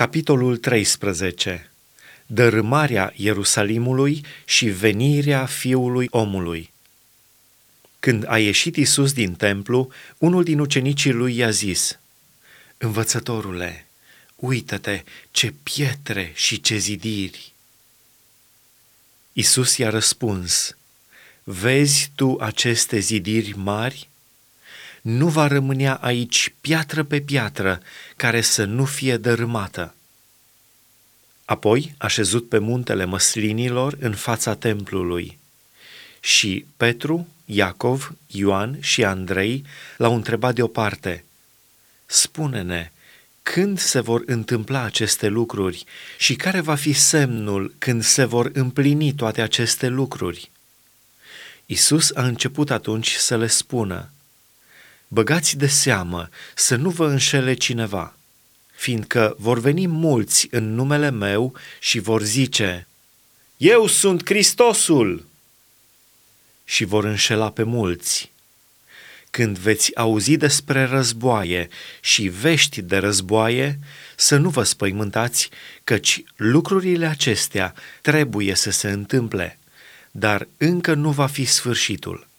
Capitolul 13. Dărâmarea Ierusalimului și venirea Fiului Omului. Când a ieșit Isus din templu, unul din ucenicii lui i-a zis, Învățătorule, uită-te ce pietre și ce zidiri! Isus i-a răspuns, Vezi tu aceste zidiri mari? Nu va rămânea aici piatră pe piatră care să nu fie dărâmată. Apoi a șezut pe muntele măslinilor în fața templului și Petru, Iacov, Ioan și Andrei l-au întrebat deoparte, Spune-ne, când se vor întâmpla aceste lucruri și care va fi semnul când se vor împlini toate aceste lucruri? Isus a început atunci să le spună, băgați de seamă să nu vă înșele cineva, fiindcă vor veni mulți în numele meu și vor zice, Eu sunt Hristosul! Și vor înșela pe mulți. Când veți auzi despre războaie și vești de războaie, să nu vă spăimântați, căci lucrurile acestea trebuie să se întâmple, dar încă nu va fi sfârșitul.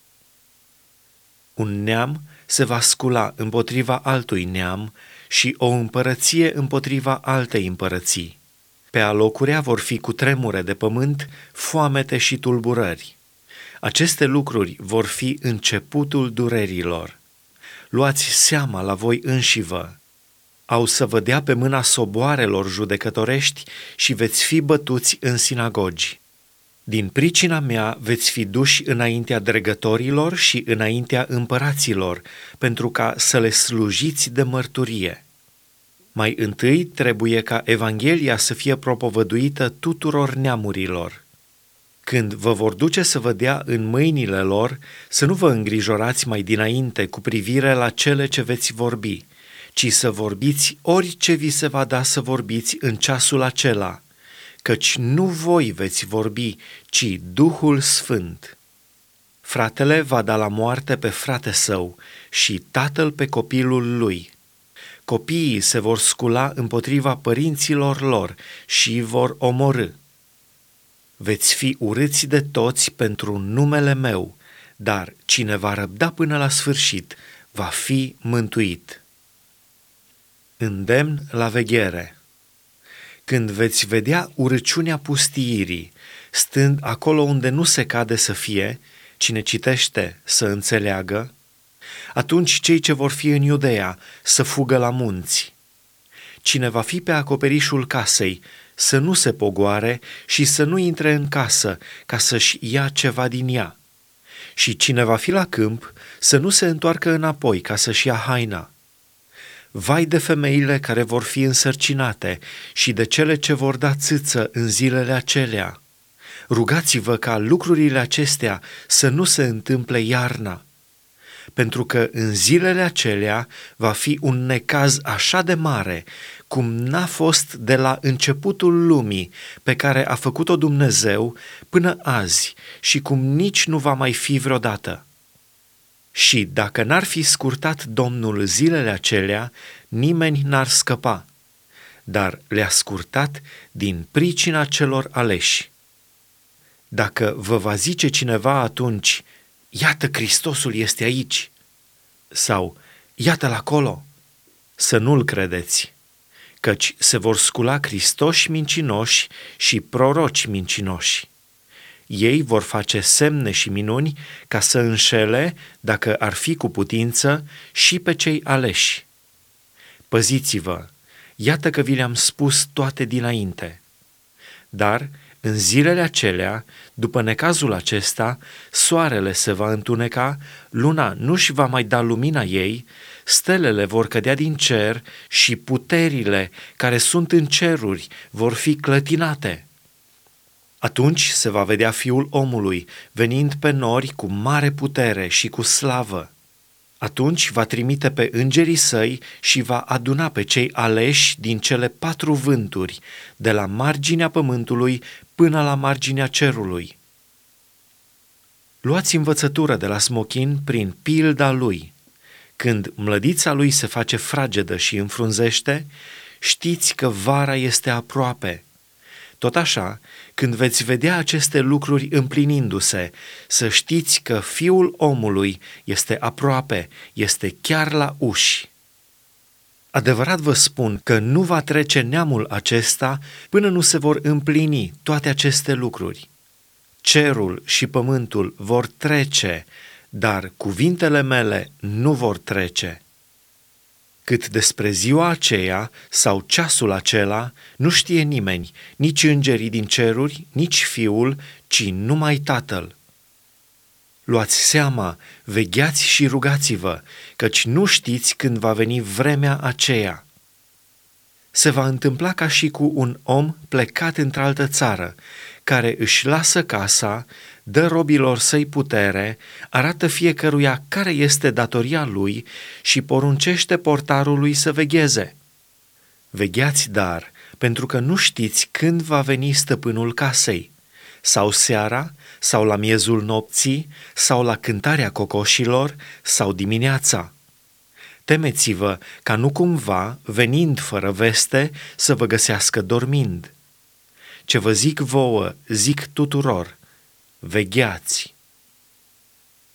Un neam se va scula împotriva altui neam și o împărăție împotriva altei împărății. Pe alocurea vor fi cu tremure de pământ, foamete și tulburări. Aceste lucruri vor fi începutul durerilor. Luați seama la voi înșivă. Au să vă dea pe mâna soboarelor judecătorești și veți fi bătuți în sinagogi. Din pricina mea veți fi duși înaintea dregătorilor și înaintea împăraților, pentru ca să le slujiți de mărturie. Mai întâi trebuie ca Evanghelia să fie propovăduită tuturor neamurilor. Când vă vor duce să vă dea în mâinile lor, să nu vă îngrijorați mai dinainte cu privire la cele ce veți vorbi, ci să vorbiți orice vi se va da să vorbiți în ceasul acela – căci nu voi veți vorbi, ci Duhul Sfânt. Fratele va da la moarte pe frate său și tatăl pe copilul lui. Copiii se vor scula împotriva părinților lor și vor omorâ. Veți fi urâți de toți pentru numele meu, dar cine va răbda până la sfârșit va fi mântuit. Îndemn la veghere. Când veți vedea urăciunea pustiirii, stând acolo unde nu se cade să fie, cine citește să înțeleagă, atunci cei ce vor fi în Iudea să fugă la munți. Cine va fi pe acoperișul casei să nu se pogoare și să nu intre în casă ca să-și ia ceva din ea. Și cine va fi la câmp să nu se întoarcă înapoi ca să-și ia haina Vai de femeile care vor fi însărcinate și de cele ce vor da țâță în zilele acelea. Rugați-vă ca lucrurile acestea să nu se întâmple iarna, pentru că în zilele acelea va fi un necaz așa de mare cum n-a fost de la începutul lumii pe care a făcut-o Dumnezeu până azi și cum nici nu va mai fi vreodată. Și dacă n-ar fi scurtat Domnul zilele acelea, nimeni n-ar scăpa, dar le-a scurtat din pricina celor aleși. Dacă vă va zice cineva atunci, iată Hristosul este aici, sau iată-l acolo, să nu-l credeți, căci se vor scula Hristoși mincinoși și proroci mincinoși ei vor face semne și minuni ca să înșele, dacă ar fi cu putință, și pe cei aleși. Păziți-vă, iată că vi le-am spus toate dinainte. Dar, în zilele acelea, după necazul acesta, soarele se va întuneca, luna nu-și va mai da lumina ei, stelele vor cădea din cer și puterile care sunt în ceruri vor fi clătinate. Atunci se va vedea fiul omului venind pe nori cu mare putere și cu slavă. Atunci va trimite pe îngerii săi și va aduna pe cei aleși din cele patru vânturi, de la marginea pământului până la marginea cerului. Luați învățătură de la smochin prin pilda lui. Când mlădița lui se face fragedă și înfrunzește, știți că vara este aproape. Tot așa, când veți vedea aceste lucruri împlinindu-se, să știți că Fiul omului este aproape, este chiar la uși. Adevărat vă spun că nu va trece neamul acesta până nu se vor împlini toate aceste lucruri. Cerul și pământul vor trece, dar cuvintele mele nu vor trece. Cât despre ziua aceea sau ceasul acela, nu știe nimeni, nici îngerii din ceruri, nici fiul, ci numai tatăl. Luați seama, vegheați și rugați-vă, căci nu știți când va veni vremea aceea. Se va întâmpla ca și cu un om plecat într-altă țară, care își lasă casa, dă robilor săi putere, arată fiecăruia care este datoria lui și poruncește portarului să vegheze. Vegheați dar, pentru că nu știți când va veni stăpânul casei, sau seara, sau la miezul nopții, sau la cântarea cocoșilor, sau dimineața. Temeți-vă ca nu cumva, venind fără veste, să vă găsească dormind. Ce vă zic vouă, zic tuturor, vegheați!